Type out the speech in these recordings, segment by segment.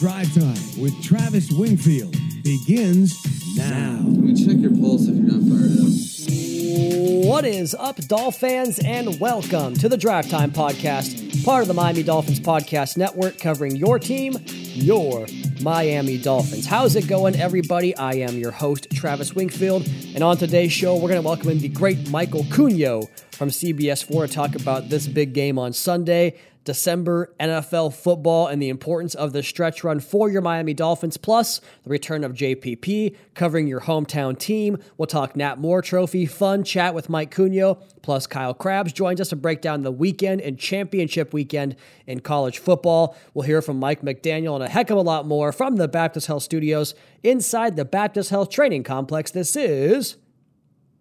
Drive Time with Travis Wingfield begins now. Let me check your pulse if you're not fired up. What is up, Dolphins, and welcome to the Drive Time Podcast, part of the Miami Dolphins Podcast Network, covering your team, your Miami Dolphins. How's it going, everybody? I am your host, Travis Wingfield, and on today's show, we're going to welcome in the great Michael Cugno from CBS 4 to talk about this big game on Sunday. December NFL football and the importance of the stretch run for your Miami Dolphins, plus the return of JPP covering your hometown team. We'll talk Nat Moore Trophy, fun chat with Mike Cugno, plus Kyle Crabbs joins us to break down the weekend and championship weekend in college football. We'll hear from Mike McDaniel and a heck of a lot more from the Baptist Health Studios inside the Baptist Health Training Complex. This is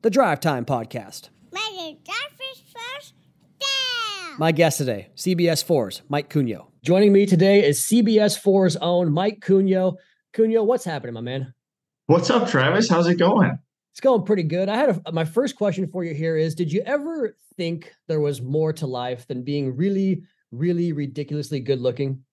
the Drive Time Podcast. My guest today, CBS 4's Mike Cugno. Joining me today is CBS 4's own Mike Cugno. Cugno, what's happening, my man? What's up, Travis? How's it going? It's going pretty good. I had a, my first question for you here is Did you ever think there was more to life than being really, really ridiculously good looking?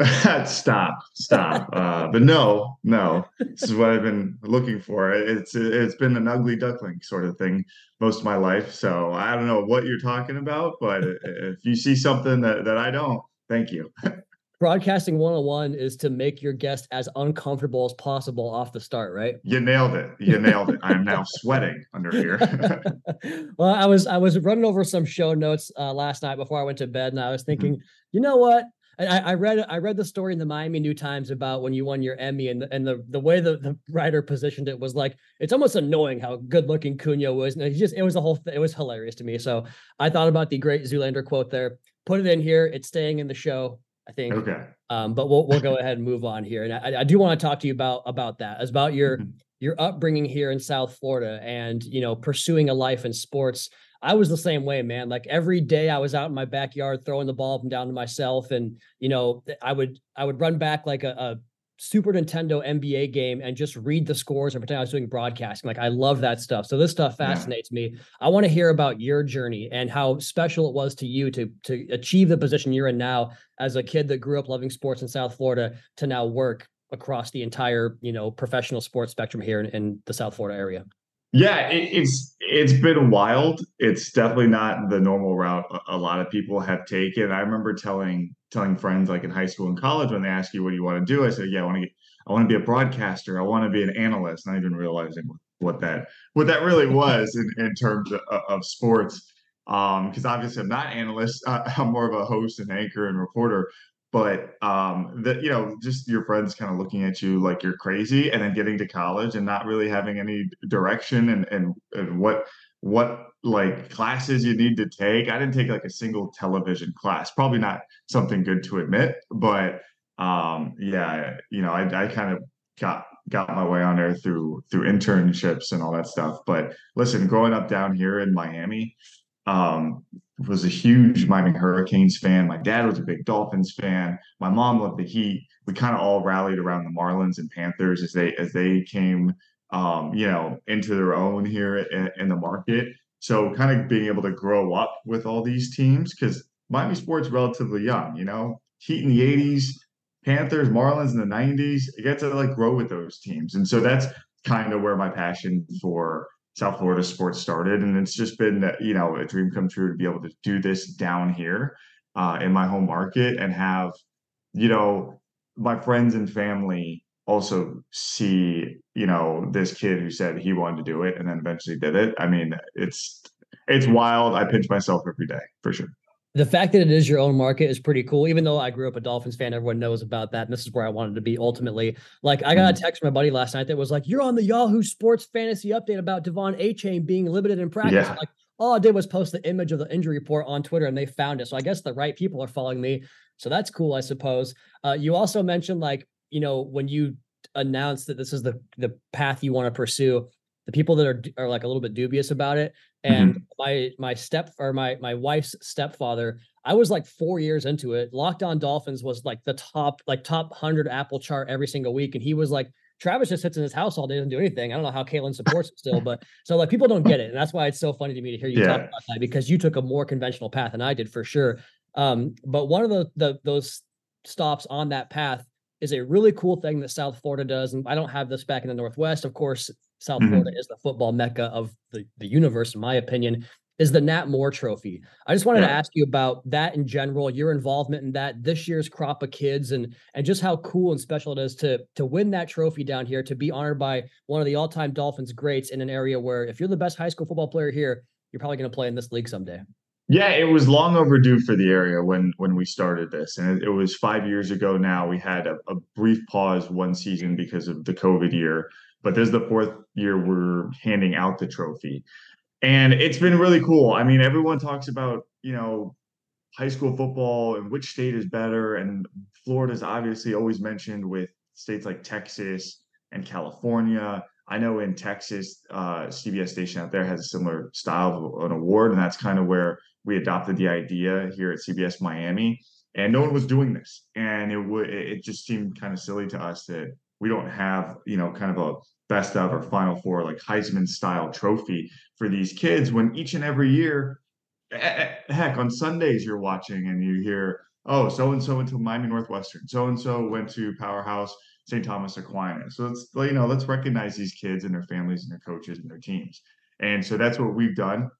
stop, stop. uh, but no, no. This is what I've been looking for. It's it's been an ugly duckling sort of thing most of my life. So I don't know what you're talking about, but if you see something that that I don't, thank you. Broadcasting 101 is to make your guest as uncomfortable as possible off the start, right? You nailed it. You nailed it. I am now sweating under here. well, I was I was running over some show notes uh, last night before I went to bed, and I was thinking, mm-hmm. you know what? And I, I, read I read the story in the Miami New Times about when you won your Emmy, and the, and the the way the, the writer positioned it was like it's almost annoying how good looking Cugno was, and it just it was the whole th- it was hilarious to me. So I thought about the great Zoolander quote there, put it in here. It's staying in the show, I think. Okay. Um, but we'll we'll go ahead and move on here, and I, I do want to talk to you about about that, as about your mm-hmm. your upbringing here in South Florida, and you know pursuing a life in sports. I was the same way, man. Like every day I was out in my backyard throwing the ball up and down to myself. And, you know, I would I would run back like a, a Super Nintendo NBA game and just read the scores and pretend I was doing broadcasting. Like I love that stuff. So this stuff fascinates yeah. me. I want to hear about your journey and how special it was to you to to achieve the position you're in now as a kid that grew up loving sports in South Florida to now work across the entire, you know, professional sports spectrum here in, in the South Florida area. Yeah, it, it's it's been wild. It's definitely not the normal route a lot of people have taken. I remember telling telling friends like in high school and college when they ask you what do you want to do, I said, yeah, I want to get, I want to be a broadcaster. I want to be an analyst. Not even realizing what that what that really was in, in terms of, of sports. Because um, obviously I'm not analyst. Uh, I'm more of a host and anchor and reporter but um that you know just your friends kind of looking at you like you're crazy and then getting to college and not really having any direction and and, and what what like classes you need to take. I didn't take like a single television class probably not something good to admit but um yeah you know i, I kind of got got my way on there through through internships and all that stuff but listen growing up down here in miami um was a huge Miami Hurricanes fan. My dad was a big Dolphins fan. My mom loved the Heat. We kind of all rallied around the Marlins and Panthers as they as they came, um, you know, into their own here in, in the market. So kind of being able to grow up with all these teams because Miami sports relatively young. You know, Heat in the '80s, Panthers, Marlins in the '90s. You get to like grow with those teams, and so that's kind of where my passion for South Florida sports started. And it's just been, you know, a dream come true to be able to do this down here uh, in my home market and have, you know, my friends and family also see, you know, this kid who said he wanted to do it and then eventually did it. I mean, it's it's wild. I pinch myself every day for sure the fact that it is your own market is pretty cool. Even though I grew up a Dolphins fan, everyone knows about that. And this is where I wanted to be ultimately. Like, I got a mm-hmm. text from my buddy last night that was like, You're on the Yahoo Sports Fantasy update about De'Von Achane being limited in practice. Yeah. Like, all I did was post the image of the injury report on Twitter and they found it. So I guess the right people are following me. So that's cool, I suppose. Uh, you also mentioned, like, you know, when you announced that this is the the path you want to pursue, the people that are are like a little bit dubious about it and mm-hmm. my my step or my my wife's stepfather i was like four years into it locked on dolphins was like the top like top 100 apple chart every single week and he was like travis just sits in his house all day doesn't do anything i don't know how Caitlin supports it still but so like people don't get it and that's why it's so funny to me to hear you yeah. talk about that because you took a more conventional path than i did for sure um but one of the the those stops on that path is a really cool thing that South Florida does. And I don't have this back in the Northwest. Of course, South Mhm. Florida is the football mecca of the, the universe, in my opinion, is the Nat Moore Trophy. I just wanted to ask you about that in general, your involvement in that, this year's crop of kids, and and just how cool and special it is to to win that trophy down here, to be honored by one of the all-time Dolphins greats in an area where if you're the best high school football player here, you're probably going to play in this league someday. Yeah, it was long overdue for the area when when we started this, and it, it was five years ago now. We had a, a brief pause one season because of the COVID year, but this is the fourth year we're handing out the trophy, and it's been really cool. I mean, everyone talks about you know high school football and which state is better, and Florida's obviously always mentioned with states like Texas and California. I know in Texas, uh, CBS station out there has a similar style of an award, and that's kind of where we adopted the idea here at CBS Miami, and no one was doing this, and it would it just seemed kind of silly to us that we don't have you know kind of a best of or Final Four like Heisman style trophy for these kids when each and every year, heck, on Sundays you're watching and you hear oh so and so went to Miami Northwestern, so and so went to Powerhouse St. Thomas Aquinas. So it's you know let's recognize these kids and their families and their coaches and their teams, and so that's what we've done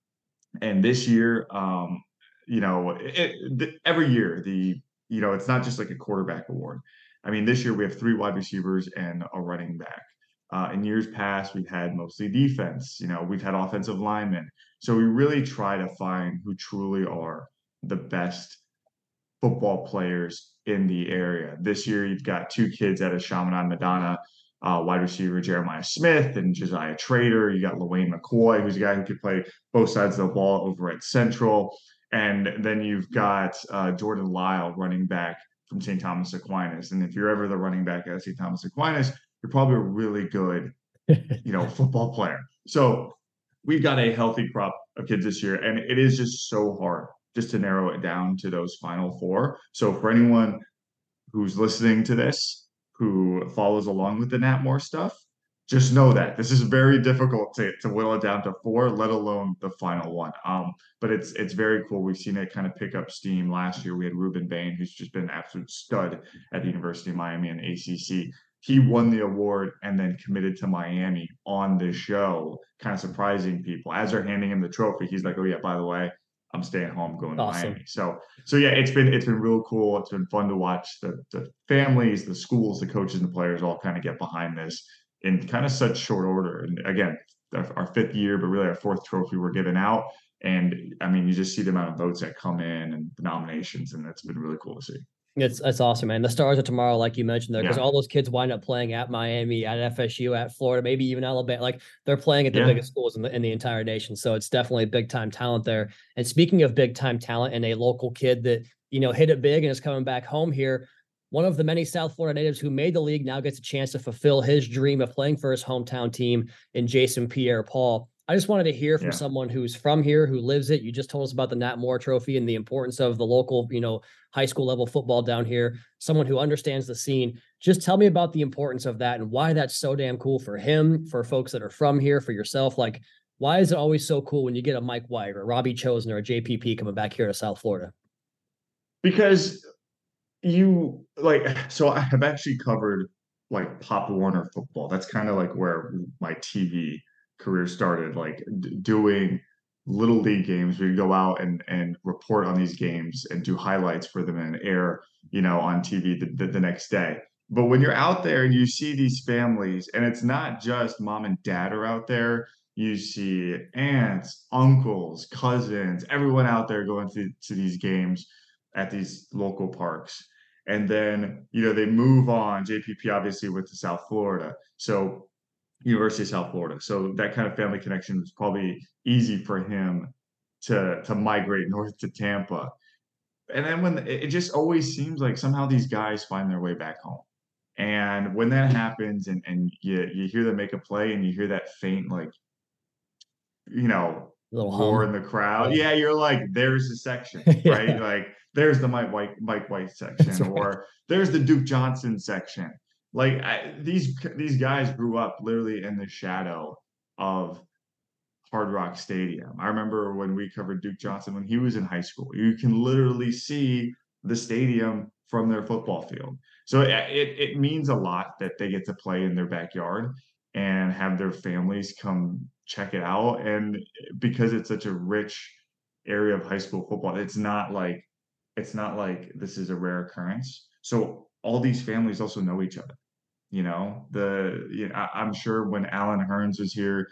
and this year um you know it, the, every year the you know it's not just like a quarterback award i mean this year we have three wide receivers and a running back uh, in years past we've had mostly defense you know we've had offensive linemen so we really try to find who truly are the best football players in the area this year you've got two kids out of Chaminade Madonna uh, wide receiver Jeremiah Smith and Josiah Trader. You got Lewayne McCoy, who's a guy who could play both sides of the ball over at Central. And then you've got uh, Jordan Lyle, running back from St. Thomas Aquinas. And if you're ever the running back at St. Thomas Aquinas, you're probably a really good, you know, football player. So we've got a healthy crop of kids this year, and it is just so hard just to narrow it down to those final four. So for anyone who's listening to this who follows along with the Nat Moore stuff, just know that this is very difficult to, to whittle it down to four, let alone the final one. Um, but it's it's very cool. We've seen it kind of pick up steam. Last year we had Rueben Bain, who's just been an absolute stud at the University of Miami and ACC. He won the award and then committed to Miami on this show, kind of surprising people. As they're handing him the trophy, he's like, "Oh yeah, by the way, I'm staying home, going to Miami." So so yeah, it's been it's been real cool. It's been fun to watch the the families, the schools, the coaches, and the players all kind of get behind this in kind of such short order. And again, our, fifth year, but really our fourth trophy we're giving out. And I mean, you just see the amount of votes that come in and the nominations, and that's been really cool to see. It's that's awesome, man. The stars of tomorrow, like you mentioned there, because Yeah. all those kids wind up playing at Miami, at FSU, at Florida, maybe even Alabama. Like they're playing at the Yeah. biggest schools in the in the entire nation. So it's definitely big time talent there. And speaking of big time talent and a local kid that you know hit it big and is coming back home here, one of the many South Florida natives who made the league now gets a chance to fulfill his dream of playing for his hometown team in Jason Pierre Paul. I just wanted to hear from Yeah. someone who's from here, who lives it. You just told us about the Nat Moore Trophy and the importance of the local, you know, high school level football down here. Someone who understands the scene. Just tell me about the importance of that and why that's so damn cool for him, for folks that are from here, for yourself. Like, why is it always so cool when you get a Mike White or Robbie Chosen or a JPP coming back here to South Florida? because you like so i have actually covered like pop warner football that's kind of like where my tv career started like d- doing little league games We'd go out and and report on these games and do highlights for them and air you know on tv the, the, the next day but when you're out there and you see these families and it's not just mom and dad are out there you see aunts uncles cousins everyone out there going to, to these games at these local parks. And then, you know, they move on. JPP obviously went to South Florida. So University of South Florida. So that kind of family connection was probably easy for him to to migrate north to Tampa. And then when it just always seems like somehow these guys find their way back home. And when that happens and and you you hear them make a play and you hear that faint like you know little roar hum. in the crowd. Yeah, you're like, there's the section, Yeah. right? Like, there's the Mike White, Mike White section, right. or there's the Duke Johnson section. Like I, these these guys grew up literally in the shadow of Hard Rock Stadium. I remember when we covered Duke Johnson when he was in high school. You can literally see the stadium from their football field. So it, it it means a lot that they get to play in their backyard and have their families come check it out. And because it's such a rich area of high school football, it's not like it's not like this is a rare occurrence. So all these families also know each other. You know, the you know, I, am sure when Allen Hurns was here,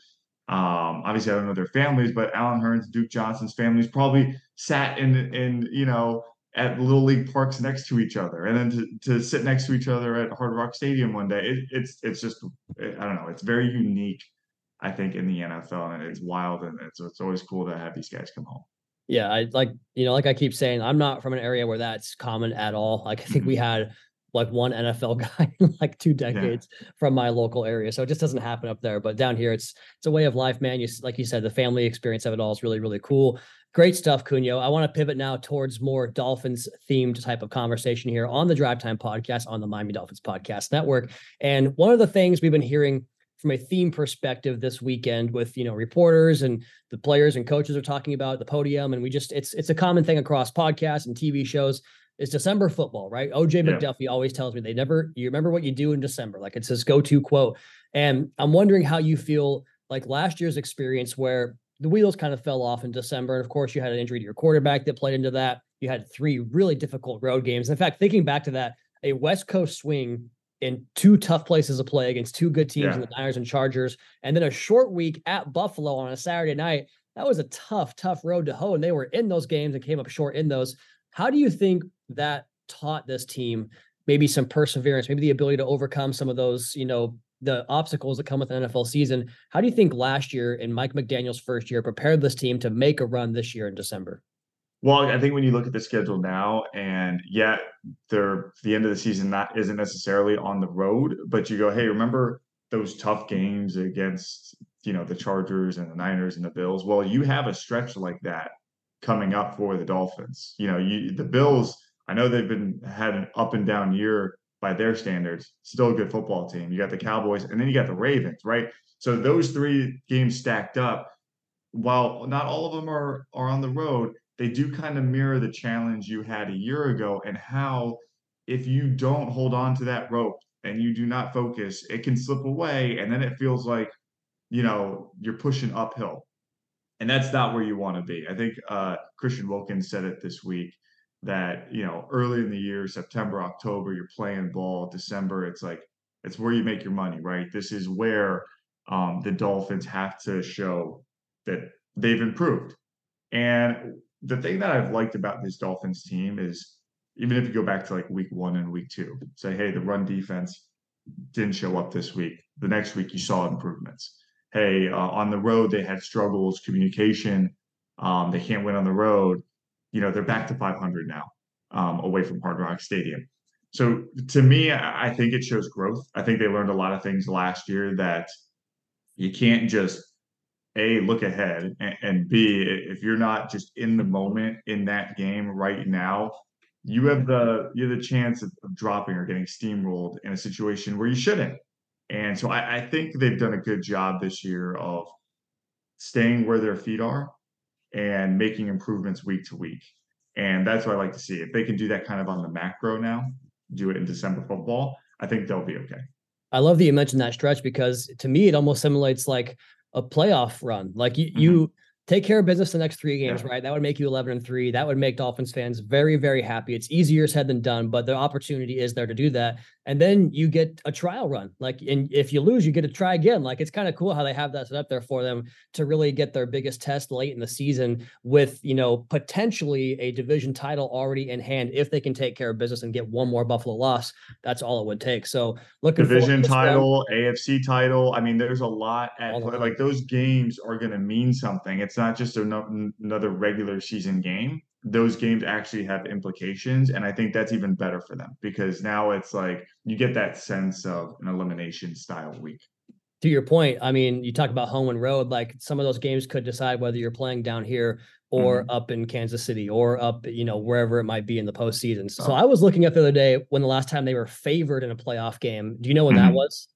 um, obviously I don't know their families, but Allen Hurns, Duke Johnson's families probably sat in in you know at little league parks next to each other, and then to, to sit next to each other at Hard Rock Stadium one day. It, it's it's just I don't know. It's very unique, I think, in the NFL, and it's wild, and it's it's always cool to have these guys come home. Yeah, I like you know, like I keep saying, I'm not from an area where that's common at all. Like I think we mm-hmm. had like one NFL guy in like two decades yeah. from my local area. So it just doesn't happen up there. But down here, it's it's a way of life, man. You like you said, the family experience of it all is really really cool. Great stuff, Cugno. I want to pivot now towards more Dolphins themed type of conversation here on the Drive Time podcast on the Miami Dolphins Podcast Network. And one of the things we've been hearing from a theme perspective this weekend with you know reporters and the players and coaches are talking about the podium and we just it's it's a common thing across podcasts and TV shows is December football, right? OJ yeah. McDuffie always tells me they never you remember what you do in December. Like it's his go-to quote. And I'm wondering how you feel like last year's experience where the wheels kind of fell off in December. And of course, you had an injury to your quarterback that played into that. You had three really difficult road games. In fact, thinking back to that, a West Coast swing in two tough places to play against two good teams yeah. in the Niners and Chargers, and then a short week at Buffalo on a Saturday night. That was a tough, tough road to hoe. And they were in those games and came up short in those. How do you think that taught this team maybe some perseverance, maybe the ability to overcome some of those, you know, the obstacles that come with an NFL season? How do you think last year in Mike McDaniel's first year prepared this team to make a run this year in December? Well, I think when you look at the schedule now, and yet they're the end of the season not isn't necessarily on the road, but you go, hey, remember those tough games against you know the Chargers and the Niners and the Bills? Well, you have a stretch like that coming up for the Dolphins. You know, you the Bills. I know they've been had an up and down year by their standards. Still a good football team. You got the Cowboys, and then you got the Ravens, right? So those three games stacked up. While not all of them are are on the road, they do kind of mirror the challenge you had a year ago and how if you don't hold on to that rope and you do not focus, it can slip away. And then it feels like, you know, you're pushing uphill. And that's not where you want to be. I think uh, Christian Wilkins said it this week that, you know, early in the year, September, October, you're playing ball, December, it's like, it's where you make your money, right? This is where um, the Dolphins have to show that they've improved. And the thing that I've liked about this Dolphins team is even if you go back to like week one and week two, say, hey, the run defense didn't show up this week. The next week you saw improvements. Hey, uh, on the road they had struggles, communication. Um, they can't win on the road. You know, they're back to 500 now, um, away from Hard Rock Stadium. So to me, I think it shows growth. I think they learned a lot of things last year that you can't just a look ahead and, and b if you're not just in the moment in that game right now you have the you have the chance of, of dropping or getting steamrolled in a situation where you shouldn't and so I, I think they've done a good job this year of staying where their feet are and making improvements week to week and that's what i like to see if they can do that kind of on the macro now do it in december football i think they'll be okay I love that you mentioned that stretch because to me it almost simulates like a playoff run. Like you, mm-hmm. you take care of business the next three games, yeah. right? That would make you 11 and three. That would make Dolphins fans very, very happy. It's easier said than done, but the opportunity is there to do that. And then you get a trial run. Like, and if you lose, you get to try again. Like, it's kind of cool how they have that set up there for them to really get their biggest test late in the season with, you know, potentially a division title already in hand. If they can take care of business and get one more Buffalo loss, that's all it would take. So, looking division title, AFC title. I mean, there's a lot at play. Like, those games are going to mean something. It's not just another regular season game those games actually have implications and i think that's even better for them because now it's like you get that sense of an elimination style week to your point i mean you talk about home and road like some of those games could decide whether you're playing down here or mm-hmm. up in kansas city or up you know wherever it might be in the postseason so, oh. i was looking up the other day when the last time they were favored in a playoff game do you know when mm-hmm. that was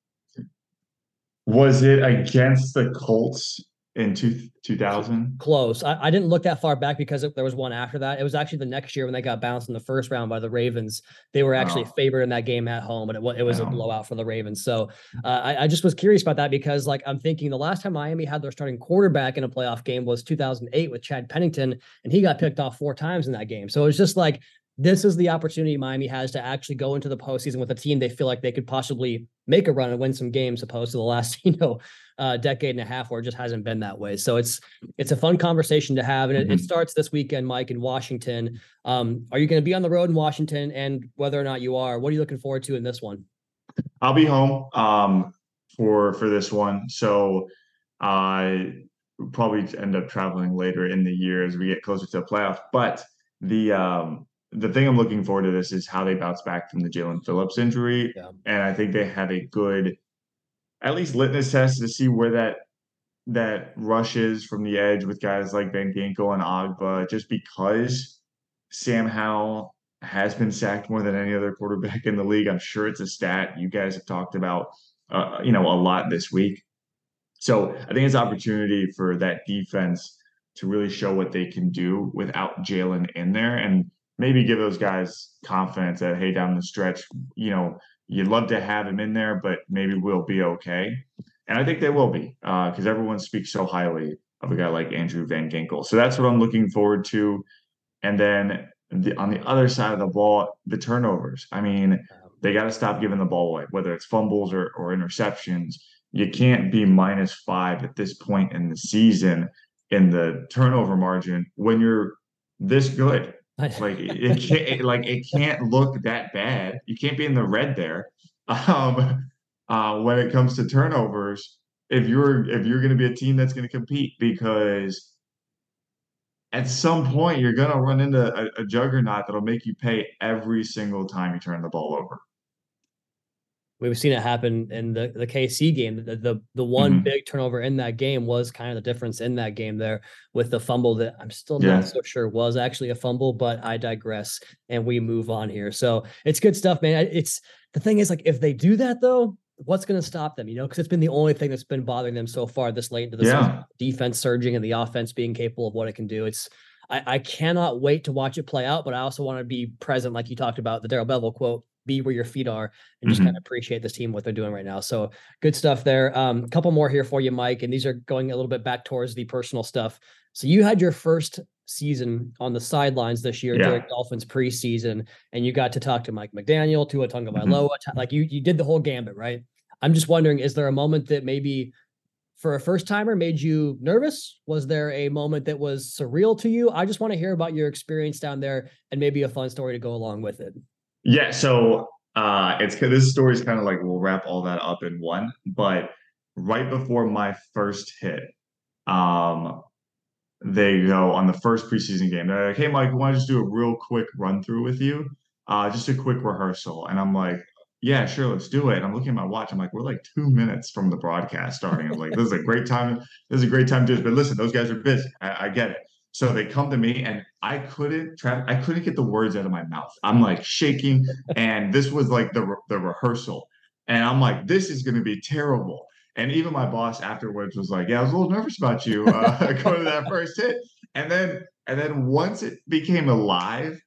was it against the colts in two, 2000? Close. I, I didn't look that far back because there was one after that. It was actually the next year when they got bounced in the first round by the Ravens. They were actually Oh. favored in that game at home, and it, it was a blowout for the Ravens. So uh, I, I just was curious about that because, like, I'm thinking the last time Miami had their starting quarterback in a playoff game was 2008 with Chad Pennington, and he got picked off four times in that game. So it's just like this is the opportunity Miami has to actually go into the postseason with a team they feel like they could possibly make a run and win some games, opposed to the last, you know, uh, decade and a half where it just hasn't been that way. So it's it's a fun conversation to have, and it, it Mhm. starts this weekend, Mike, in Washington. Um, are you going to be on the road in Washington? And whether or not you are, what are you looking forward to in this one? I'll be home um for for this one. So I probably end up traveling later in the year as we get closer to the playoff. But the um the thing I'm looking forward to this is how they bounce back from the Jaelan Phillips injury. Yeah. And I think they have a good at least litmus test to see where that that rush is from the edge with guys like Van Ginkel and Ogbah, just because Sam Howell has been sacked more than any other quarterback in the league. I'm sure it's a stat you guys have talked about, uh, you know, a lot this week. So I think it's opportunity for that defense to really show what they can do without Jaelan in there, and maybe give those guys confidence that hey, down the stretch, you know, you'd love to have him in there, but maybe we'll be okay. And I think they will be uh, because everyone speaks so highly of a guy like Andrew Van Ginkel. So that's what I'm looking forward to. And then the, on the other side of the ball, the turnovers. I mean, they got to stop giving the ball away, whether it's fumbles or, or interceptions. You can't be minus five at this point in the season in the turnover margin when you're this good. Like it can't, like it can't look that bad. You can't be in the red there. Um, uh, when it comes to turnovers, if you're if you're going to be a team that's going to compete, because at some point you're going to run into a, a juggernaut that'll make you pay every single time you turn the ball over. We've seen it happen in the, the KC game. The, the the one Mhm. big turnover in that game was kind of the difference in that game there with the fumble that I'm still Yeah. not so sure was actually a fumble, but I digress and we move on here. So it's good stuff, man. It's the thing is like if they do that though, what's going to stop them? You know, because it's been the only thing that's been bothering them so far this late into the Yeah. season. Defense surging and the offense being capable of what it can do. It's I, I cannot wait to watch it play out, but I also want to be present, like you talked about the Darrell Bevell quote, be where your feet are and just Mhm. kind of appreciate this team, what they're doing right now. So good stuff there. Um, a couple more here for you, Mike, and these are going a little bit back towards the personal stuff. So you had your first season on the sidelines this year Yeah. during Dolphins preseason, and you got to talk to Mike McDaniel, Tua Tagovailoa, Mhm. like you you did the whole gambit, right? I'm just wondering, is there a moment that maybe for a first timer made you nervous? Was there a moment that was surreal to you? I just want to hear about your experience down there and maybe a fun story to go along with it. Yeah, so uh it's this story is kind of like we'll wrap all that up in one, but right before my first hit, um they go on the first preseason game. They're like, "Hey, Mike, we want to just do a real quick run through with you, uh, just a quick rehearsal." And I'm like, "Yeah, sure, let's do it." And I'm looking at my watch. I'm like, "We're like two minutes from the broadcast starting." I'm like, "This is a great time. This is a great time to do this." But listen, those guys are busy. I, I get it. So they come to me, and I couldn't I couldn't get the words out of my mouth. I'm like shaking, and this was like the re- the rehearsal, and I'm like, "This is going to be terrible." And even my boss afterwards was like, "Yeah, I was a little nervous about you uh, going to that first hit." And then, and then once it became alive,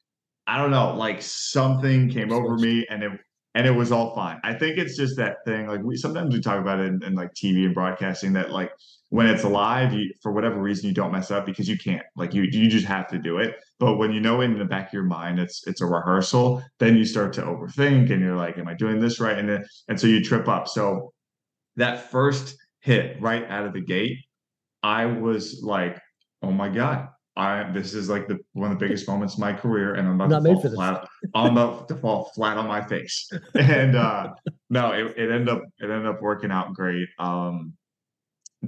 I don't know, like something came over me, and it and it was all fine. I think it's just that thing. Like we sometimes we talk about it in, in like TV and broadcasting that like when it's live, you for whatever reason you don't mess up because you can't. Like you you just have to do it. But when you know in the back of your mind it's it's a rehearsal, then you start to overthink, and you're like, "Am I doing this right?" And then and so you trip up. So that first hit right out of the gate, I was like, "Oh my god." I, this is like the one of the biggest moments of my career, and I'm about to fall flat. I'm about to fall flat on my face. And uh, no, it, it ended up it ended up working out great. Um,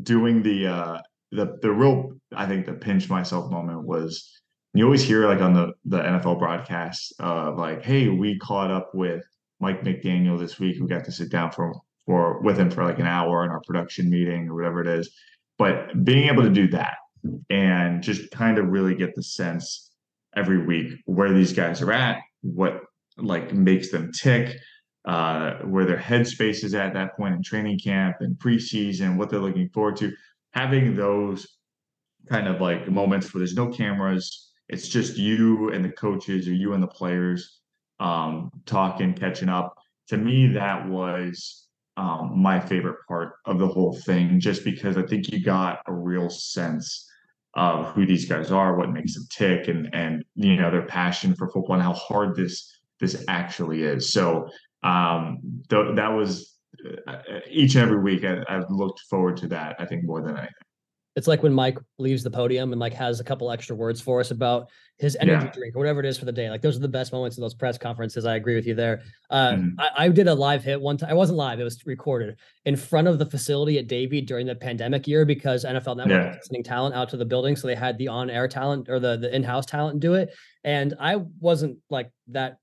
doing the uh, the the real I think the pinch myself moment was you always hear like on the the NFL broadcast uh, like, hey, we caught up with Mike McDaniel this week. We got to sit down for for with him for like an hour in our production meeting or whatever it is. But being able to do that and just kind of really get the sense every week where these guys are at, what like makes them tick, uh, where their headspace is at that point in training camp and preseason, what they're looking forward to. having those kind of like moments where there's no cameras, it's just you and the coaches or you and the players um, talking, catching up. To me, that was um, my favorite part of the whole thing, just because I think you got a real sense of who these guys are, what makes them tick, and and you know their passion for football and how hard this this actually is. So um, th- that was uh, each and every week. I, I've looked forward to that. I think more than anything. It's like when Mike leaves the podium and like has a couple extra words for us about his energy Yeah. drink or whatever it is for the day. Like those are the best moments in those press conferences. I agree with you there. Uh, Mhm. I, I did a live hit one time. I wasn't live; it was recorded in front of the facility at Davie during the pandemic year because NFL Network Yeah. was sending talent out to the building, so they had the on-air talent or the the in-house talent do it. And I wasn't like that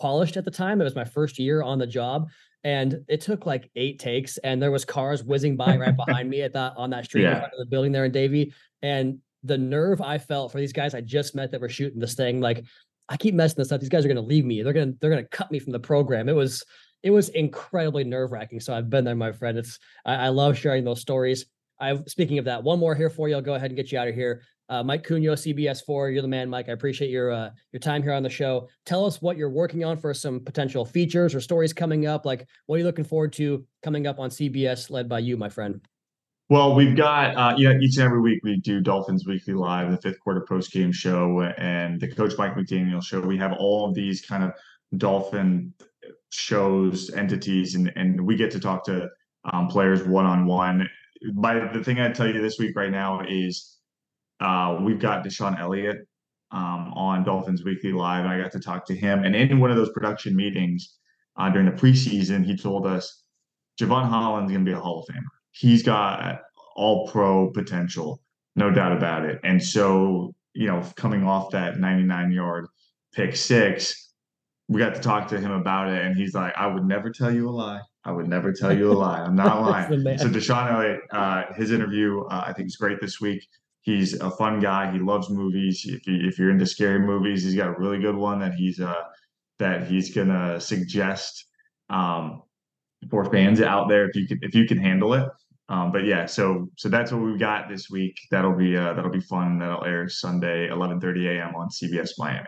polished at the time. It was my first year on the job. And it took like eight takes, and there was cars whizzing by right behind me at that on that street in front of the building there in Davie. And the nerve I felt for these guys I just met that were shooting this thing, like I keep messing this up. These guys are gonna leave me. They're gonna they're gonna cut me from the program. It was it was incredibly nerve wracking. So I've been there, my friend. It's I, I love sharing those stories. I speaking of that, one more here for you. I'll go ahead and get you out of here. Uh, Mike Cugno, CBS four. You're the man, Mike. I appreciate your uh, your time here on the show. Tell us what you're working on for some potential features or stories coming up. Like, what are you looking forward to coming up on CBS, led by you, my friend? Well, we've got uh, you know each and every week we do Dolphins Weekly Live, the fifth quarter post game show, and the Coach Mike McDaniel show. We have all of these kind of Dolphin shows, entities, and and we get to talk to um, players one on one. By the thing I'd tell you this week right now is uh, we've got DeShon Elliott um, on Dolphins Weekly Live, and I got to talk to him. And in one of those production meetings uh, during the preseason, he told us Jevon Holland's going to be a Hall of Famer. He's got all pro potential, no doubt about it. And so, you know, coming off that 99 yard pick six, we got to talk to him about it. And he's like, I would never tell you a lie. I would never tell you a lie. I'm not lying. so DeShon Elliott, uh, his interview, uh, I think is great this week. He's a fun guy. He loves movies. If you if you're into scary movies, he's got a really good one that he's uh that he's gonna suggest um for fans out there if you can if you can handle it. Um, but yeah, so so that's what we've got this week. That'll be uh that'll be fun. That'll air Sunday, 11:30 a.m. on CBS Miami.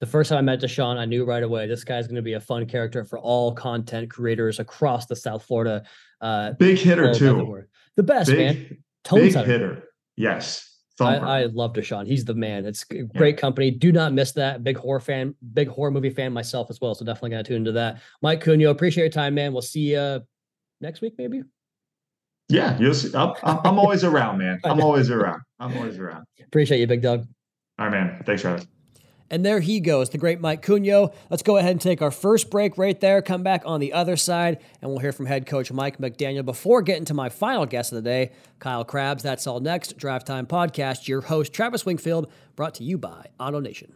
The first time I met DeShon, I knew right away this guy's going to be a fun character for all content creators across the South Florida. Uh, Big hitter too. The best man. Big Tone big setter. hitter. Yes. I, Thumper. I love DeShon. He's the man. It's great company. Do not miss that. Big horror fan, big horror movie fan myself as well. So definitely gonna tune into that. Mike Cugno, appreciate your time, man. We'll see you next week, maybe. yeah, you'll see. I'm, I'm I'm always around, man. I'm always around. I'm always around. Appreciate you, big dog. All right, man. Thanks, Travis. And there he goes, the great Mike Cugno. Let's go ahead and take our first break right there. Come back on the other side, and we'll hear from head coach Mike McDaniel before getting to my final guest of the day, Kyle Crabbs. That's all next. Draft Time Podcast. Your host, Travis Wingfield, brought to you by Auto Nation.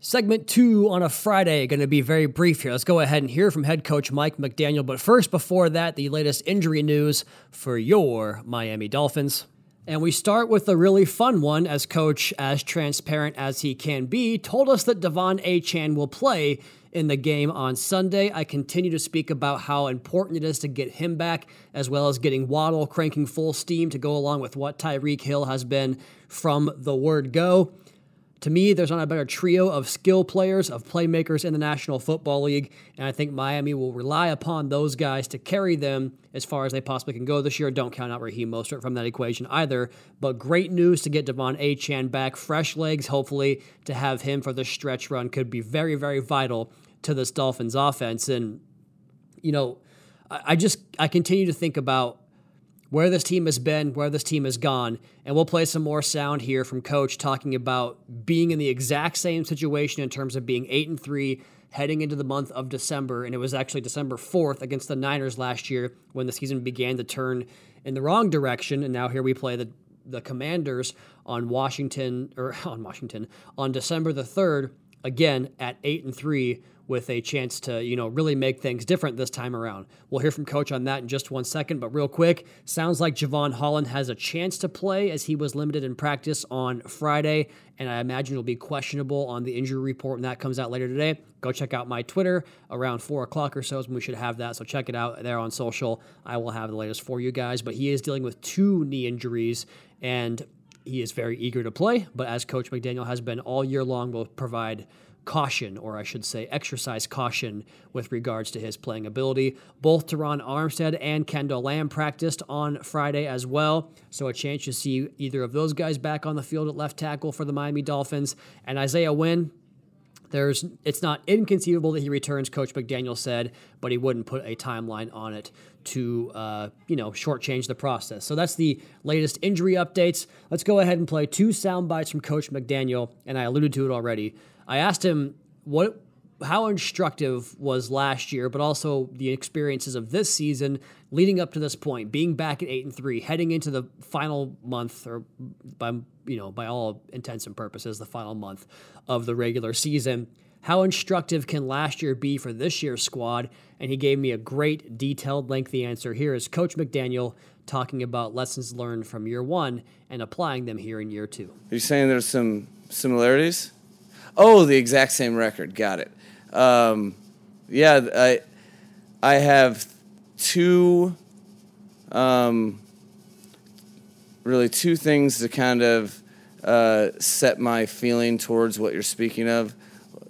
Segment two on a Friday, going to be very brief here. Let's go ahead and hear from head coach Mike McDaniel. But first, before that, the latest injury news for your Miami Dolphins. And we start with a really fun one as coach, as transparent as he can be, told us that De'Von Achane will play in the game on Sunday. I continue to speak about how important it is to get him back, as well as getting Waddle cranking full steam to go along with what Tyreek Hill has been from the word go. To me, there's not a better trio of skill players, of playmakers in the National Football League, and I think Miami will rely upon those guys to carry them as far as they possibly can go this year. Don't count out Raheem Mostert from that equation either. But great news to get De'Von Achane back, fresh legs, hopefully, to have him for the stretch run could be very, very vital to this Dolphins offense. And, you know, I, I just, I continue to think about where this team has been, where this team has gone. And we'll play some more sound here from coach talking about being in the exact same situation in terms of being 8 and 3 heading into the month of December. And it was actually December 4th against the Niners last year when the season began to turn in the wrong direction. And now here we play the the Commanders on Washington or on Washington on December the 3rd again at eight and three with a chance to, you know, really make things different this time around. We'll hear from coach on that in just one second, but real quick, sounds like Jevon Holland has a chance to play as he was limited in practice on Friday, and I imagine it'll be questionable on the injury report when that comes out later today. Go check out my Twitter around four o'clock or so is when we should have that. So check it out there on social. I will have the latest for you guys. But he is dealing with two knee injuries and he is very eager to play. But as Coach McDaniel has been all year long, will provide caution, or I should say, exercise caution with regards to his playing ability. Both Terron Armstead and Kendall Lamm practiced on Friday as well, so a chance to see either of those guys back on the field at left tackle for the Miami Dolphins. And Isaiah Wynn, there's it's not inconceivable that he returns, Coach McDaniel said, but he wouldn't put a timeline on it to uh, you know shortchange the process. So that's the latest injury updates. Let's go ahead and play two sound bites from Coach McDaniel, and I alluded to it already. I asked him what how instructive was last year, but also the experiences of this season leading up to this point, being back at eight and three, heading into the final month, or by you know by all intents and purposes, the final month of the regular season. How instructive can last year be for this year's squad? And he gave me a great, detailed, lengthy answer. Here is Coach McDaniel talking about lessons learned from year one and applying them here in year two. Are you saying there's some similarities? Oh, the exact same record. Got it. Um, yeah, I I have two, um, really two things to kind of uh, set my feeling towards what you're speaking of.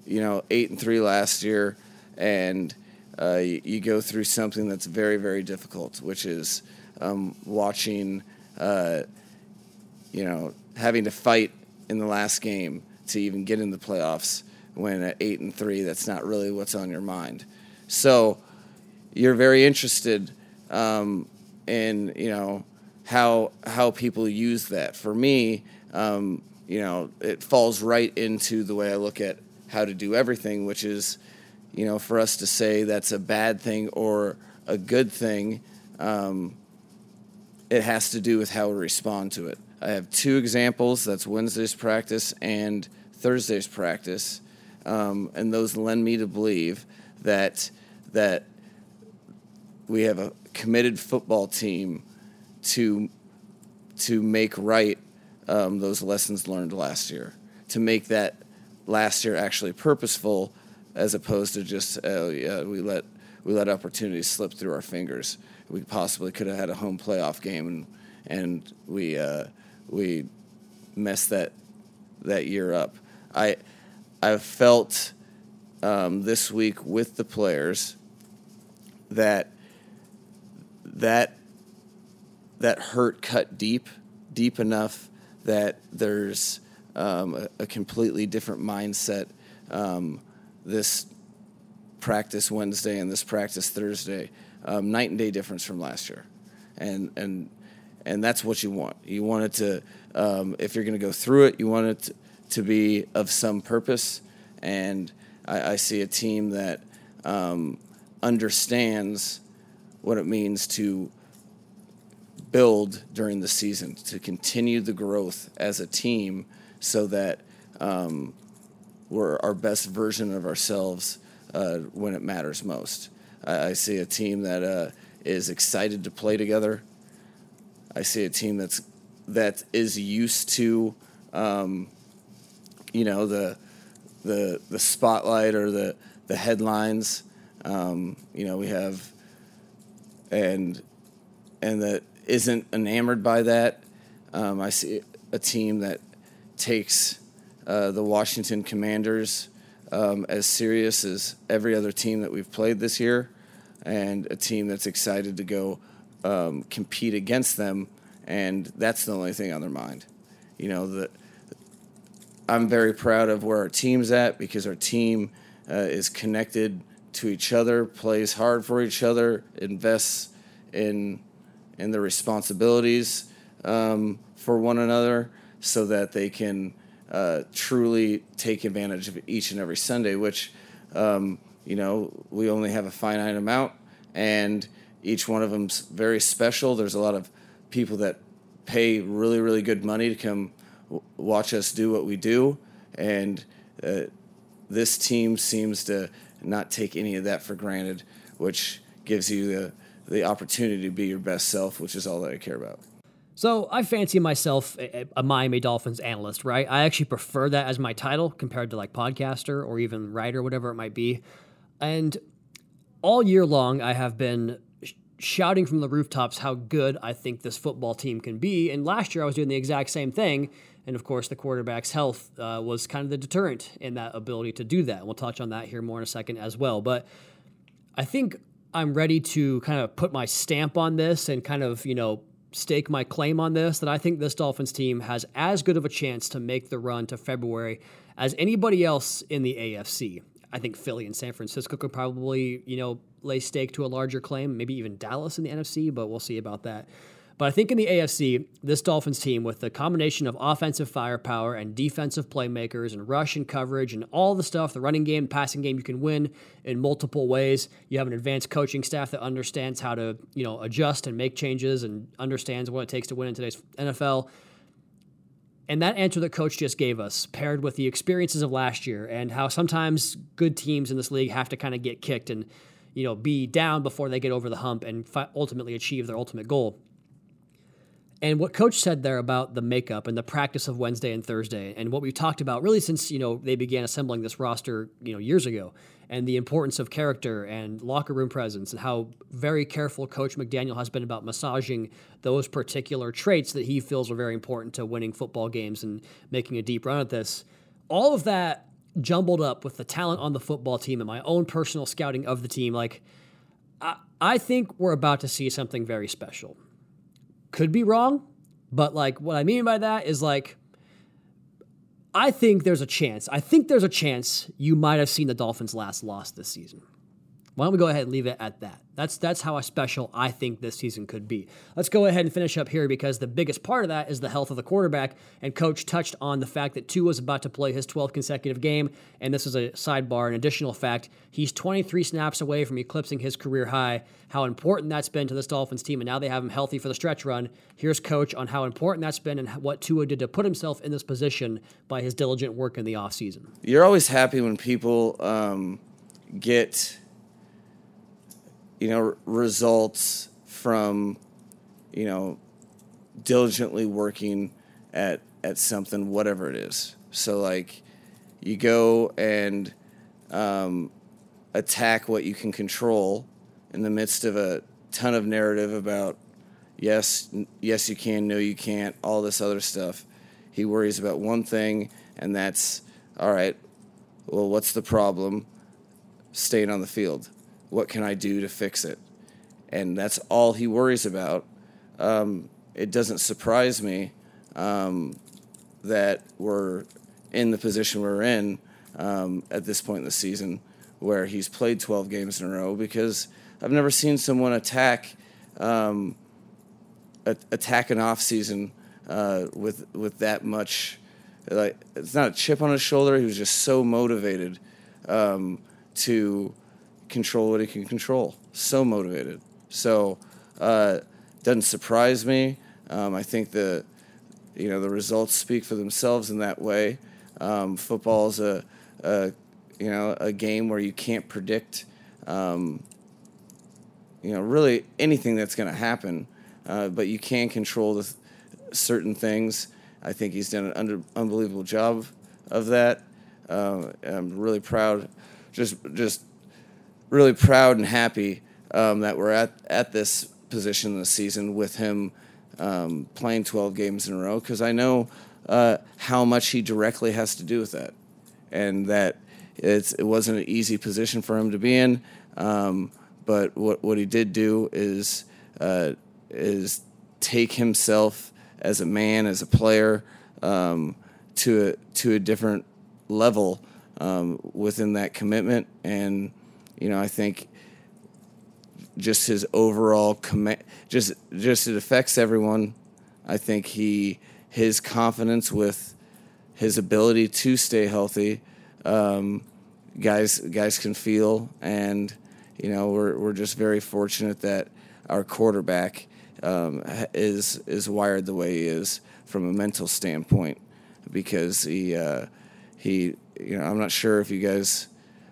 You know, eight and three last year, and uh, you, you, go through something that's very very difficult, which is um, watching. Uh, you know, having to fight in the last game to even get in the playoffs when at eight and three, that's not really what's on your mind. So you're very interested um, in you know how how people use that. For me, um, you know, it falls right into the way I look at how to do everything, which is you know for us to say that's a bad thing or a good thing. Um, it has to do with how we respond to it. I have two examples. That's Wednesday's practice and Thursday's practice, um, and those lend me to believe that that we have a committed football team to to make right um, those lessons learned last year, to make that last year actually purposeful, as opposed to just oh yeah we let we let opportunities slip through our fingers. We possibly could have had a home playoff game and and we uh, we messed that that year up. I I've felt um, this week with the players that that that hurt cut deep, deep enough that there's um, a, a, completely different mindset um, this practice Wednesday and this practice Thursday, um, night and day difference from last year, and and and that's what you want. You want it to, um, if you're going to go through it, you want it. To, to be of some purpose. And I, I see a team that um, understands what it means to build during the season, to continue the growth as a team so that um, we're our best version of ourselves uh, when it matters most. I, I see a team that uh, is excited to play together. I see a team that's that is used to um, you know the the the spotlight or the the headlines. Um, you know, we have and and that isn't enamored by that. Um, I see a team that takes uh, the Washington Commanders um, as serious as every other team that we've played this year, and a team that's excited to go um, compete against them, and that's the only thing on their mind. You know, the I'm very proud of where our team's at because our team uh, is connected to each other, plays hard for each other, invests in in the responsibilities um, for one another, so that they can uh, truly take advantage of each and every Sunday. Which um, you know we only have a finite amount, and each one of them's very special. There's a lot of people that pay really really good money to come watch us do what we do, and uh, this team seems to not take any of that for granted, which gives you the the opportunity to be your best self, which is all that I care about. So I fancy myself a, a, Miami Dolphins analyst, right? I actually prefer that as my title compared to like podcaster or even writer, whatever it might be. And all year long, I have been sh- shouting from the rooftops how good I think this football team can be. And last year, I was doing the exact same thing. And of course, the quarterback's health uh, was kind of the deterrent in that ability to do that. And we'll touch on that here more in a second as well. But I think I'm ready to kind of put my stamp on this and kind of, you know, stake my claim on this that I think this Dolphins team has as good of a chance to make the run to February as anybody else in the AFC. I think Philly and San Francisco could probably, you know, lay stake to a larger claim, maybe even Dallas in the NFC, but we'll see about that. But I think in the AFC, this Dolphins team, with the combination of offensive firepower and defensive playmakers and rush and coverage and all the stuff, the running game, passing game, you can win in multiple ways. You have an advanced coaching staff that understands how to, you know, adjust and make changes and understands what it takes to win in today's NFL. And that answer that coach just gave us, paired with the experiences of last year and how sometimes good teams in this league have to kind of get kicked and, you know, be down before they get over the hump and fi- ultimately achieve their ultimate goal. And what coach said there about the makeup and the practice of Wednesday and Thursday and what we've talked about really since, you know, they began assembling this roster, you know, years ago and the importance of character and locker room presence and how very careful coach McDaniel has been about massaging those particular traits that he feels are very important to winning football games and making a deep run at this. All of that jumbled up with the talent on the football team and my own personal scouting of the team like I, I think we're about to see something very special could be wrong, but like what I mean by that is like I think there's a chance. I think there's a chance you might have seen the Dolphins' last loss this season. Why don't we go ahead and leave it at that? That's that's how special I think this season could be. Let's go ahead and finish up here because the biggest part of that is the health of the quarterback. And coach touched on the fact that Tua was about to play his 12th consecutive game. And this is a sidebar, an additional fact. He's 23 snaps away from eclipsing his career high. How important that's been to this Dolphins team, and now they have him healthy for the stretch run. Here's coach on how important that's been and what Tua did to put himself in this position by his diligent work in the offseason. You're always happy when people um, get you know, results from, you know, diligently working at at something, whatever it is. So like, you go and um, attack what you can control in the midst of a ton of narrative about yes, yes you can, no you can't, all this other stuff. He worries about one thing, and that's all right. Well, what's the problem? Staying on the field what can I do to fix it? And that's all he worries about. Um, it doesn't surprise me um, that we're in the position we're in um, at this point in the season where he's played 12 games in a row because I've never seen someone attack um, attack an off season uh, with with that much like it's not a chip on his shoulder. He was just so motivated um, to control what he can control. So motivated. So uh, doesn't surprise me. Um, I think the you know the results speak for themselves in that way. Um, football is a, a, you know a game where you can't predict um, you know really anything that's going to happen, uh, but you can control the th- certain things. I think he's done an under, unbelievable job of that. Uh, I'm really proud. Just just really proud and happy um, that we're at, at this position this season with him um, playing 12 games in a row because I know uh, how much he directly has to do with that, and that it's it wasn't an easy position for him to be in. Um, but what what he did do is uh, is take himself as a man, as a player, um, to a, to a different level um, within that commitment and you know, I think just his overall command, just just it affects everyone. I think he his confidence with his ability to stay healthy, um, guys guys can feel, and you know we're we're just very fortunate that our quarterback um, is is wired the way he is from a mental standpoint because he uh, he you know, I'm not sure if you guys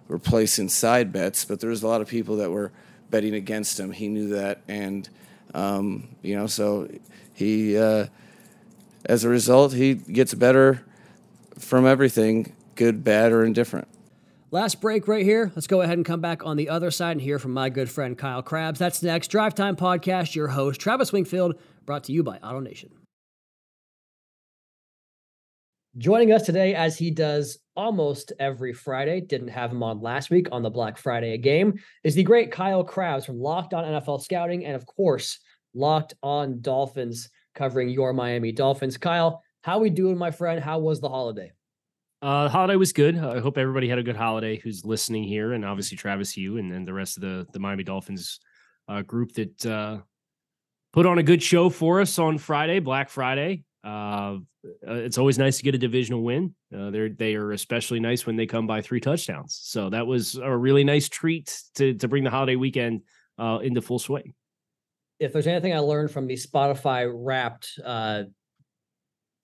were placing side bets, but there was a lot of people that were betting against him. He knew that, and um, you know, so he, uh, as a result, he gets better from everything, good, bad, or indifferent. Last break right here. Let's go ahead and come back on the other side and hear from my good friend Kyle Crabbs. That's next. Drive Time Podcast, your host, Travis Wingfield, brought to you by AutoNation. Joining us today, as he does almost every Friday, didn't have him on last week on the Black Friday game, is the great Kyle Crabbs from Locked On NFL Scouting and, of course, Locked On Dolphins, covering your Miami Dolphins. Kyle, how we doing, my friend? How was the holiday? Uh, the holiday was good. I hope everybody had a good holiday who's listening here, and obviously Travis, Hugh and then the rest of the the Miami Dolphins uh, group that uh, put on a good show for us on Friday, Black Friday. Uh, it's always nice to get a divisional win. Uh, they're they are especially nice when they come by three touchdowns. So that was a really nice treat to to bring the holiday weekend uh, into full swing. If there's anything I learned from the Spotify Wrapped uh,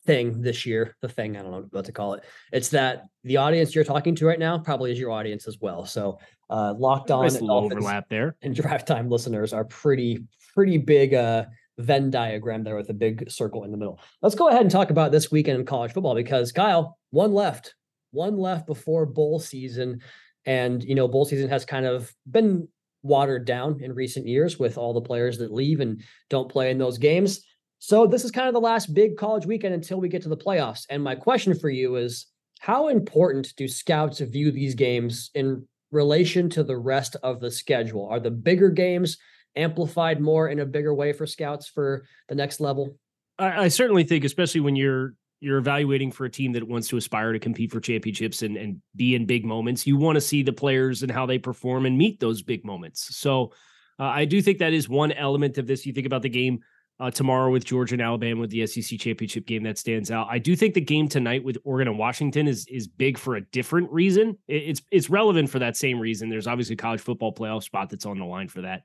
thing this year, the thing I don't know what to call it, it's that the audience you're talking to right now probably is your audience as well. So uh, locked on nice overlap there, and drive time listeners are pretty pretty big. Uh, Venn diagram there with a big circle in the middle. Let's go ahead and talk about this weekend in college football because Kyle, one left, one left before bowl season. And, you know, bowl season has kind of been watered down in recent years with all the players that leave and don't play in those games. So this is kind of the last big college weekend until we get to the playoffs. And my question for you is how important do scouts view these games in relation to the rest of the schedule? Are the bigger games amplified more in a bigger way for scouts for the next level? I, I, certainly think, especially when you're you're evaluating for a team that wants to aspire to compete for championships and and be in big moments, you want to see the players and how they perform and meet those big moments. So uh, I do think that is one element of this. You think about the game uh, tomorrow with Georgia and Alabama with the SEC championship game that stands out. I do think the game tonight with Oregon and Washington is is big for a different reason. It, it's it's relevant for that same reason. There's obviously a college football playoff spot that's on the line for that.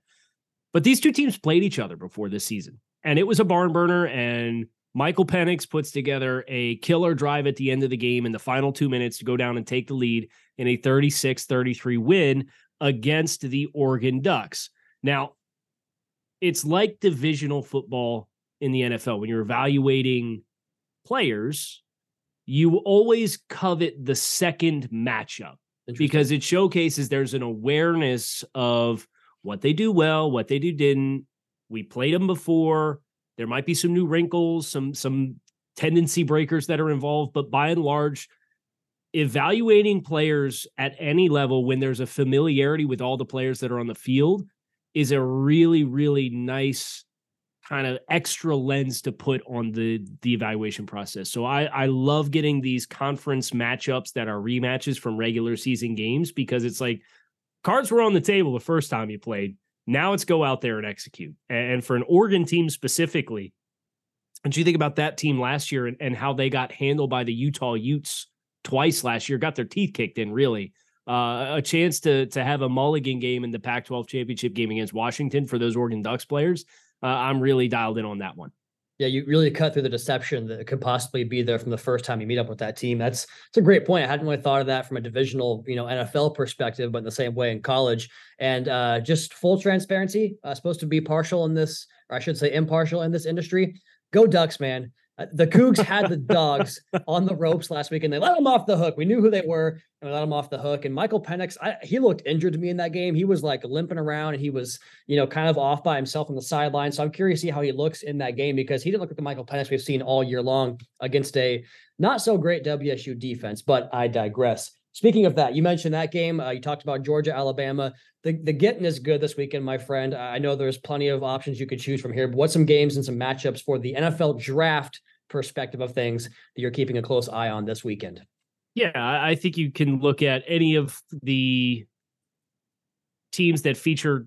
But these two teams played each other before this season, and it was a barn burner. And Michael Penix puts together a killer drive at the end of the game in the final two minutes to go down and take the lead in a 36 33 win against the Oregon Ducks. Now, it's like divisional football in the NFL. When you're evaluating players, you always covet the second matchup because it showcases there's an awareness of what they do well, what they do didn't. We played them before. There might be some new wrinkles, some some tendency breakers that are involved, but by and large, evaluating players at any level when there's a familiarity with all the players that are on the field is a really really nice kind of extra lens to put on the the evaluation process. So I I love getting these conference matchups that are rematches from regular season games because it's like cards were on the table the first time you played. Now it's go out there and execute. And for an Oregon team specifically, and you think about that team last year and, and how they got handled by the Utah Utes twice last year, got their teeth kicked in, really. Uh, a chance to to have a mulligan game in the Pac-12 championship game against Washington for those Oregon Ducks players. Uh, I'm really dialed in on that one. Yeah, you really cut through the deception that could possibly be there from the first time you meet up with that team. That's it's a great point. I hadn't really thought of that from a divisional, you know, NFL perspective, but in the same way in college. And uh, just full transparency, uh, supposed to be partial in this, or I should say impartial in this industry. Go Ducks, man. Uh, the Cougs had the dogs on the ropes last week and they let them off the hook. We knew who they were and we let them off the hook. And Michael Penix, I, he looked injured to me in that game. He was like limping around and he was, you know, kind of off by himself on the sideline. So I'm curious to see how he looks in that game because he didn't look like the Michael Penix we've seen all year long against a not so great WSU defense. But I digress. Speaking of that, you mentioned that game. Uh, you talked about Georgia, Alabama. The the getting is good this weekend, my friend. I know there's plenty of options you could choose from here. But what's some games and some matchups for the NFL draft perspective of things that you're keeping a close eye on this weekend? Yeah, I think you can look at any of the teams that feature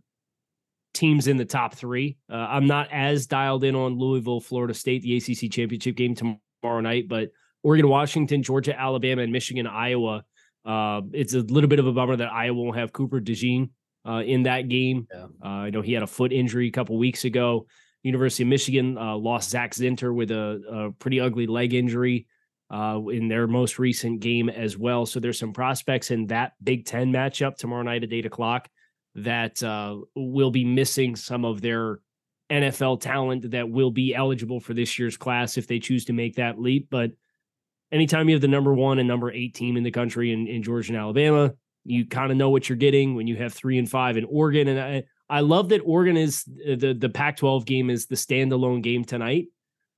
teams in the top three. Uh, I'm not as dialed in on Louisville, Florida State, the ACC championship game tomorrow night, but Oregon, Washington, Georgia, Alabama, and Michigan, Iowa. Uh, it's a little bit of a bummer that Iowa won't have Cooper DeJean uh, in that game. Yeah. Uh, I know he had a foot injury a couple weeks ago. University of Michigan uh, lost Zach Zinter with a, a, pretty ugly leg injury. uh, in their most recent game as well. So there's some prospects in that Big Ten matchup tomorrow night at eight o'clock that uh, will be missing some of their NFL talent that will be eligible for this year's class if they choose to make that leap. But anytime you have the number one and number eight team in the country in, in Georgia and Alabama, you kind of know what you're getting when you have three and five in Oregon. And I, I love that Oregon is the the Pac-12 game is the standalone game tonight.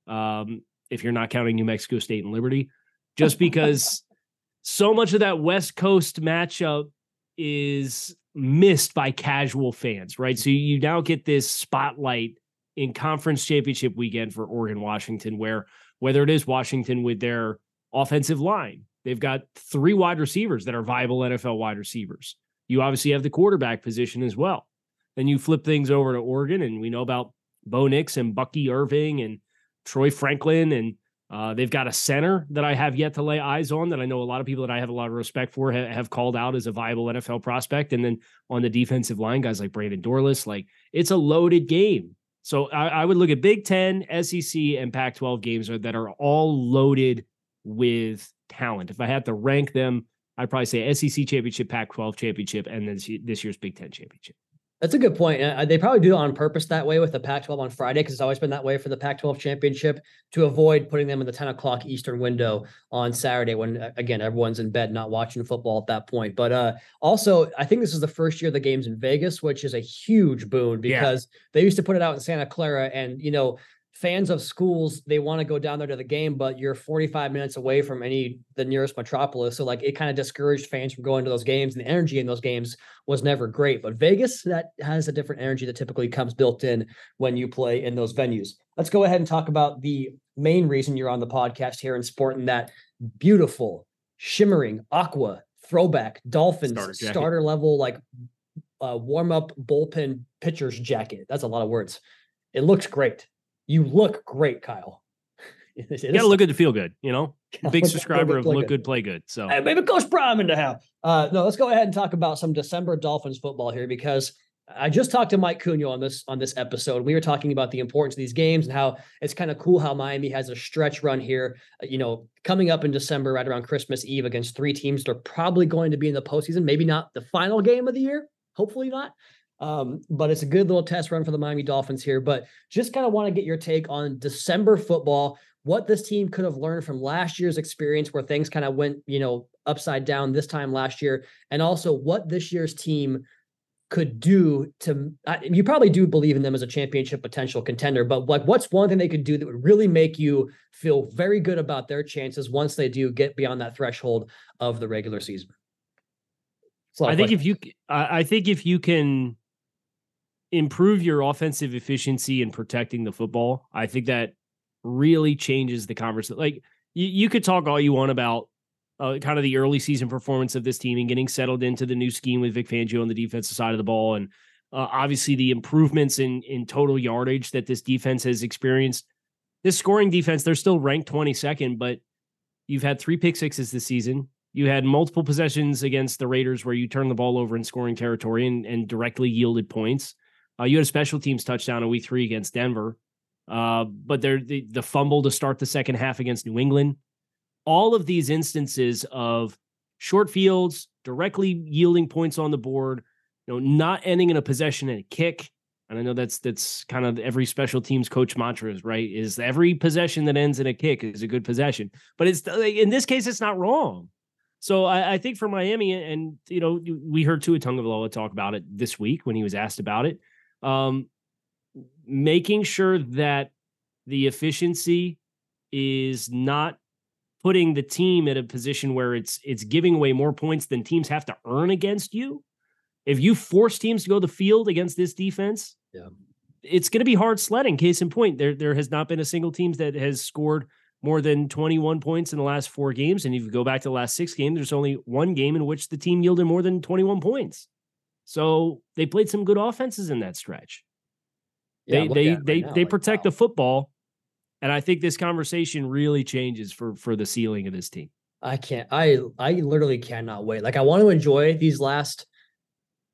Um, if you're not counting New Mexico State and Liberty, just because so much of that West Coast matchup is missed by casual fans, right? So you now get this spotlight in conference championship weekend for Oregon Washington, where whether it is Washington with their offensive line, they've got three wide receivers that are viable NFL wide receivers. You obviously have the quarterback position as well. Then you flip things over to Oregon, and we know about Bo Nix and Bucky Irving and Troy Franklin, and uh, they've got a center that I have yet to lay eyes on that I know a lot of people that I have a lot of respect for ha- have called out as a viable NFL prospect. And then on the defensive line, guys like Brandon Dorlus, like it's a loaded game. So I, I would look at Big Ten, SEC, and Pac 12 games that are all loaded with talent. If I had to rank them, I'd probably say SEC championship, Pac 12 championship, and then this year's Big Ten championship. That's a good point. Uh, they probably do it on purpose that way with the Pac 12 on Friday because it's always been that way for the Pac 12 championship to avoid putting them in the 10 o'clock Eastern window on Saturday when, again, everyone's in bed not watching football at that point. But uh, also, I think this is the first year the game's in Vegas, which is a huge boon because yeah. they used to put it out in Santa Clara. And, you know, fans of schools they want to go down there to the game but you're 45 minutes away from any the nearest metropolis. So like it kind of discouraged fans from going to those games and the energy in those games was never great. But vegas that has a different energy that typically comes built in when you play in those venues. Let's go ahead and talk about the main reason you're on the podcast here and sporting that beautiful shimmering aqua throwback dolphins starter, starter level like uh, warm up bullpen pitcher's jacket. That's a lot of words. It looks great you look great, Kyle. you gotta look good to feel good, you know. Big subscriber of look good. play good. So hey, maybe Coach Prime in the house. Uh, no, let's go ahead and talk about some December Dolphins football here because I just talked to Mike Cugno on this on this episode. We were talking about the importance of these games and how it's kind of cool how Miami has a stretch run here. Uh, you know, coming up in December, right around Christmas Eve, against three teams that are probably going to be in the postseason. Maybe not the final game of the year. Hopefully not. Um, but it's a good little test run for the Miami Dolphins here. But just kind of want to get your take on December football, what this team could have learned from last year's experience where things kind of went, you know, upside down this time last year, and also what this year's team could do to uh, you probably do believe in them as a championship potential contender but like what's one thing they could do that would really make you feel very good about their chances once they do get beyond that threshold of the regular season I think if you I think if you can improve your offensive efficiency and protecting the football, I think that really changes the conversation. Like you, you could talk all you want about uh, kind of the early season performance of this team and getting settled into the new scheme with Vic Fangio on the defensive side of the ball, and uh, obviously the improvements in in total yardage that this defense has experienced. This scoring defense, they're still ranked 22nd, but you've had three pick sixes this season. You had multiple possessions against the Raiders where you turned the ball over in scoring territory and, and directly yielded points. Uh, you had a special teams touchdown in week three against Denver, uh, but the, the fumble to start the second half against New England. All of these instances of short fields, directly yielding points on the board, you know, not ending in a possession and a kick. And I know that's that's kind of every special teams coach mantra is right. Is every possession that ends in a kick is a good possession, but it's in this case it's not wrong. So I, I, think for Miami, and you know, we heard Tua Tagovailoa talk about it this week when he was asked about it um, making sure that the efficiency is not putting the team in a position where it's it's giving away more points than teams have to earn against you. If you force teams to go the field against this defense, yeah. it's going to be hard sledding. Case in point, there there has not been a single team that has scored more than 21 points in the last four games. And if you go back to the last six games, there's only one game in which the team yielded more than 21 points. So they played some good offenses in that stretch. Yeah, they they they right they protect wow. the football, and I think this conversation really changes for for the ceiling of this team. I can't. I I literally cannot wait. Like I want to enjoy these last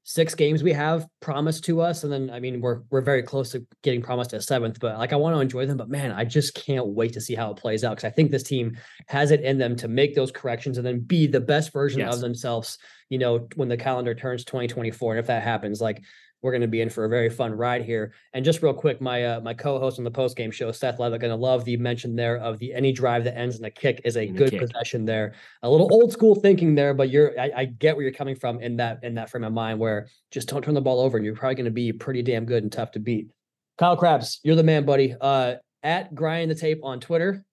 six games we have promised to us, and then I mean we're we're very close to getting promised a seventh. But like I want to enjoy them, but man, I just can't wait to see how it plays out because I think this team has it in them to make those corrections and then be the best version Yes. of themselves. You know, when the calendar turns 2024, and if that happens, like we're going to be in for a very fun ride here. And just real quick, my uh, my co-host on the post game show, Seth Levitt, going to love the mention there of the any drive that ends in a kick is a good kick. possession there. A little old school thinking there, but you're I, I get where you're coming from in that in that frame of mind where just don't turn the ball over and you're probably going to be pretty damn good and tough to beat. Kyle Crabbs, you're the man, buddy. Uh, at Grind the Tape on Twitter,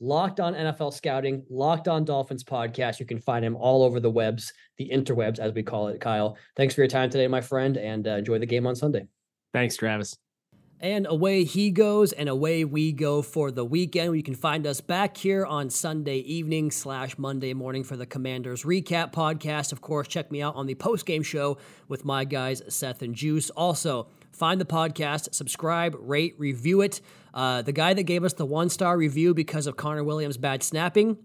Locked on NFL Scouting, Locked on Dolphins podcast. You can find him all over the webs, the interwebs, as we call it. Kyle, thanks for your time today, my friend, and uh, enjoy the game on Sunday. Thanks, Travis. And away he goes, and away we go for the weekend. You can find us back here on Sunday evening slash Monday morning for the Commanders Recap podcast. Of course, check me out on the post game show with my guys Seth and Juice. Also, find the podcast, subscribe, rate, review it. Uh, the guy that gave us the one star review because of Connor Williams' bad snapping,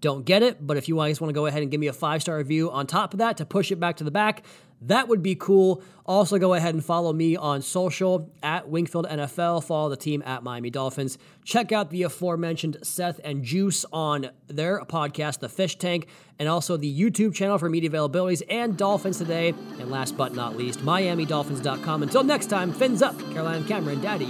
don't get it, but if you guys want to go ahead and give me a five star review on top of that to push it back to the back, that would be cool. Also, go ahead and follow me on social at Wingfield NFL. Follow the team at Miami Dolphins. Check out the aforementioned Seth and Juice on their podcast, The Fish Tank, and also the YouTube channel for media availabilities and Dolphins Today. And last but not least, MiamiDolphins.com. Until next time, fins up, Caroline Cameron, Daddy.